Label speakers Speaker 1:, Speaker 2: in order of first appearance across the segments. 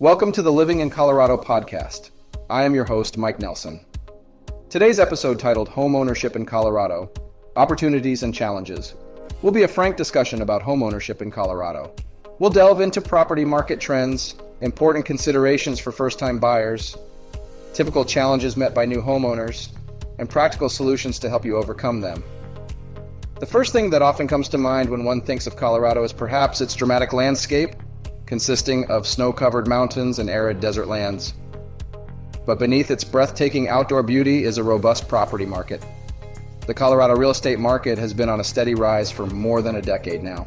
Speaker 1: Welcome to the Living in Colorado podcast. I am your host, Mike Nelson. Today's episode, titled Home Ownership in Colorado Opportunities and Challenges, will be a frank discussion about home ownership in Colorado. We'll delve into property market trends, important considerations for first time buyers, typical challenges met by new homeowners, and practical solutions to help you overcome them. The first thing that often comes to mind when one thinks of Colorado is perhaps its dramatic landscape, consisting of snow covered mountains and arid desert lands. But beneath its breathtaking outdoor beauty is a robust property market. The Colorado real estate market has been on a steady rise for more than a decade now.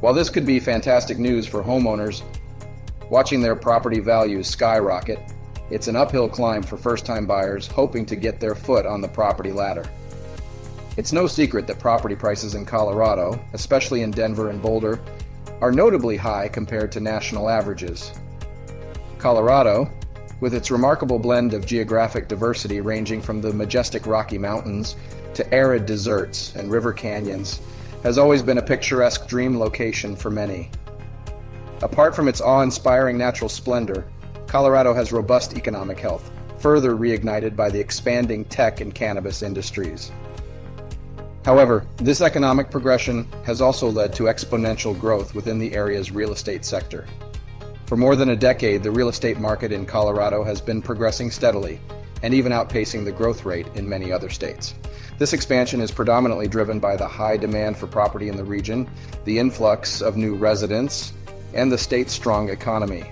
Speaker 1: While this could be fantastic news for homeowners watching their property values skyrocket, it's an uphill climb for first time buyers hoping to get their foot on the property ladder. It's no secret that property prices in Colorado, especially in Denver and Boulder, are notably high compared to national averages. Colorado, with its remarkable blend of geographic diversity ranging from the majestic Rocky Mountains to arid deserts and river canyons, has always been a picturesque dream location for many. Apart from its awe inspiring natural splendor, Colorado has robust economic health, further reignited by the expanding tech and cannabis industries. However, this economic progression has also led to exponential growth within the area's real estate sector. For more than a decade, the real estate market in Colorado has been progressing steadily and even outpacing the growth rate in many other states. This expansion is predominantly driven by the high demand for property in the region, the influx of new residents, and the state's strong economy.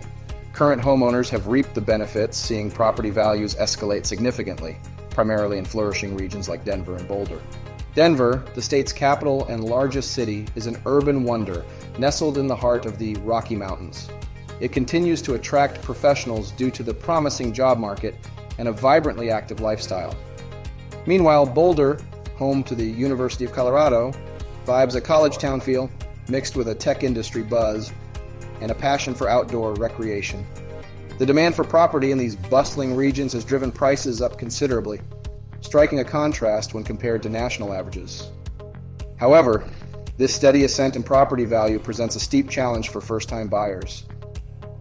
Speaker 1: Current homeowners have reaped the benefits, seeing property values escalate significantly, primarily in flourishing regions like Denver and Boulder. Denver, the state's capital and largest city, is an urban wonder nestled in the heart of the Rocky Mountains. It continues to attract professionals due to the promising job market and a vibrantly active lifestyle. Meanwhile, Boulder, home to the University of Colorado, vibes a college town feel mixed with a tech industry buzz and a passion for outdoor recreation. The demand for property in these bustling regions has driven prices up considerably striking a contrast when compared to national averages. However, this steady ascent in property value presents a steep challenge for first time buyers.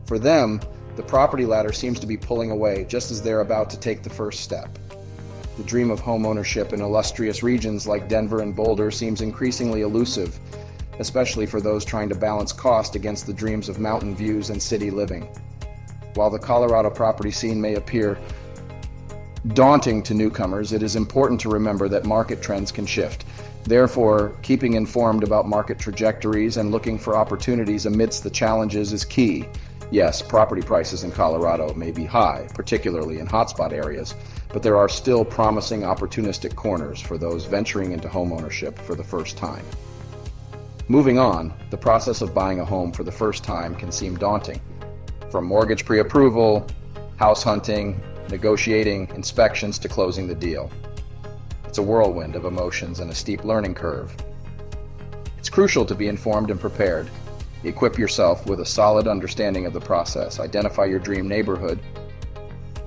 Speaker 1: For them, the property ladder seems to be pulling away just as they're about to take the first step. The dream of home ownership in illustrious regions like Denver and Boulder seems increasingly elusive, especially for those trying to balance cost against the dreams of mountain views and city living. While the Colorado property scene may appear daunting to newcomers, it is important to remember that market trends can shift. Therefore, keeping informed about market trajectories and looking for opportunities amidst the challenges is key. Yes, property prices in Colorado may be high, particularly in hotspot areas, but there are still promising opportunistic corners for those venturing into homeownership for the first time. Moving on, the process of buying a home for the first time can seem daunting. From mortgage pre approval, house hunting, negotiating, inspections to closing the deal. It's a whirlwind of emotions and a steep learning curve. It's crucial to be informed and prepared. Equip yourself with a solid understanding of the process, identify your dream neighborhood,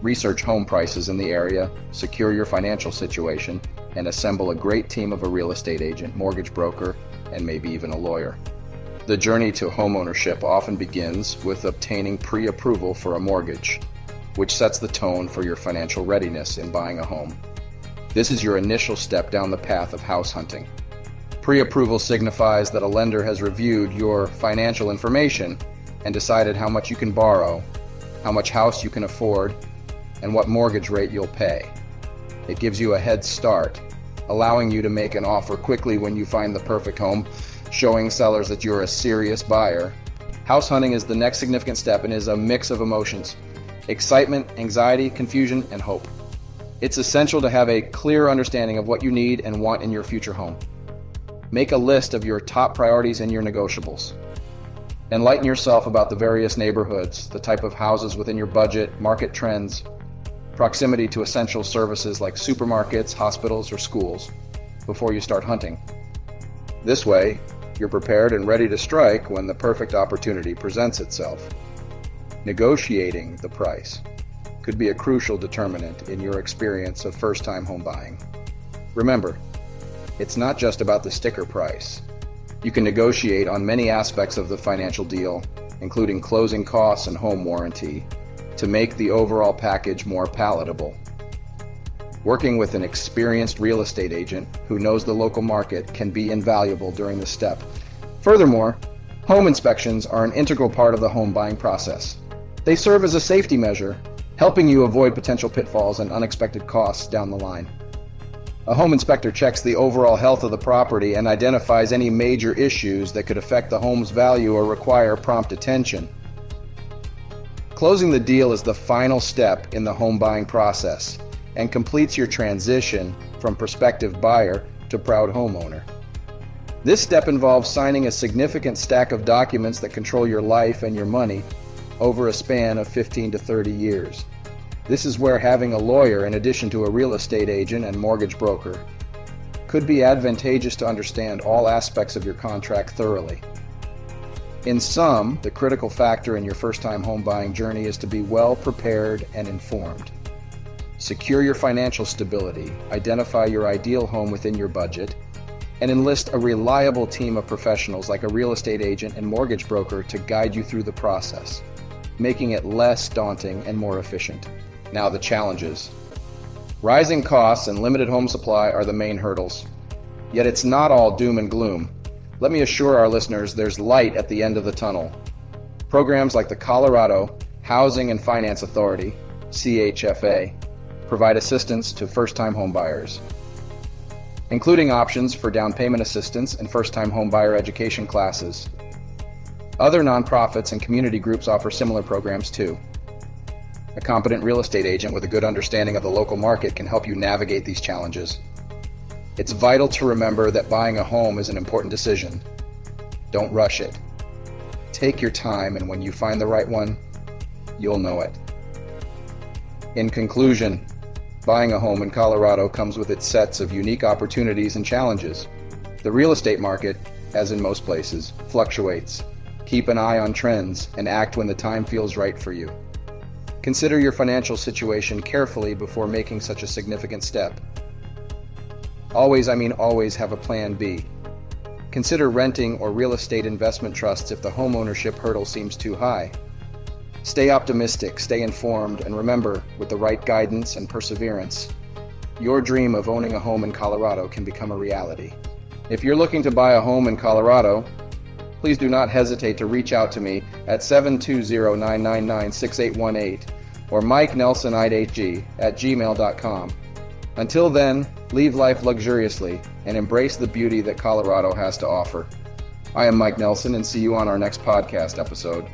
Speaker 1: research home prices in the area, secure your financial situation, and assemble a great team of a real estate agent, mortgage broker, and maybe even a lawyer. The journey to homeownership often begins with obtaining pre approval for a mortgage which sets the tone for your financial readiness in buying a home. This is your initial step down the path of house hunting. Pre approval signifies that a lender has reviewed your financial information and decided how much you can borrow, how much house you can afford, and what mortgage rate you'll pay. It gives you a head start, allowing you to make an offer quickly when you find the perfect home, showing sellers that you're a serious buyer. House hunting is the next significant step and is a mix of emotions excitement, anxiety, confusion, and hope. It's essential to have a clear understanding of what you need and want in your future home. Make a list of your top priorities and your negotiables. Enlighten yourself about the various neighborhoods, the type of houses within your budget, market trends, proximity to essential services like supermarkets, hospitals, or schools before you start hunting. This way, you're prepared and ready to strike when the perfect opportunity presents itself. Negotiating the price could be a crucial determinant in your experience of first time home buying. Remember, it's not just about the sticker price. You can negotiate on many aspects of the financial deal, including closing costs and home warranty, to make the overall package more palatable. Working with an experienced real estate agent who knows the local market can be invaluable during this step. Furthermore, home inspections are an integral part of the home buying process. They serve as a safety measure, helping you avoid potential pitfalls and unexpected costs down the line. A home inspector checks the overall health of the property and identifies any major issues that could affect the home's value or require prompt attention. Closing the deal is the final step in the home buying process and completes your transition from prospective buyer to proud homeowner. This step involves signing a significant stack of documents that control your life and your money over a span of 15 to 30 years. This is where having a lawyer, in addition to a real estate agent and mortgage broker, could be advantageous to understand all aspects of your contract thoroughly. In sum, the critical factor in your first time home buying journey is to be well prepared and informed. Secure your financial stability, identify your ideal home within your budget, and enlist a reliable team of professionals like a real estate agent and mortgage broker to guide you through the process, making it less daunting and more efficient. Now, the challenges. Rising costs and limited home supply are the main hurdles. Yet it's not all doom and gloom. Let me assure our listeners there's light at the end of the tunnel. Programs like the Colorado Housing and Finance Authority, CHFA, provide assistance to first time homebuyers, including options for down payment assistance and first time homebuyer education classes. Other nonprofits and community groups offer similar programs too. A competent real estate agent with a good understanding of the local market can help you navigate these challenges. It's vital to remember that buying a home is an important decision. Don't rush it. Take your time, and when you find the right one, you'll know it. In conclusion, buying a home in Colorado comes with its sets of unique opportunities and challenges. The real estate market, as in most places, fluctuates. Keep an eye on trends and act when the time feels right for you. Consider your financial situation carefully before making such a significant step. Always, I mean always, have a plan B. Consider renting or real estate investment trusts if the homeownership hurdle seems too high. Stay optimistic, stay informed, and remember, with the right guidance and perseverance, your dream of owning a home in Colorado can become a reality. If you're looking to buy a home in Colorado, please do not hesitate to reach out to me at 720 999 6818 or MikeNelsonIDHG at gmail.com. Until then, live life luxuriously and embrace the beauty that Colorado has to offer. I am Mike Nelson and see you on our next podcast episode.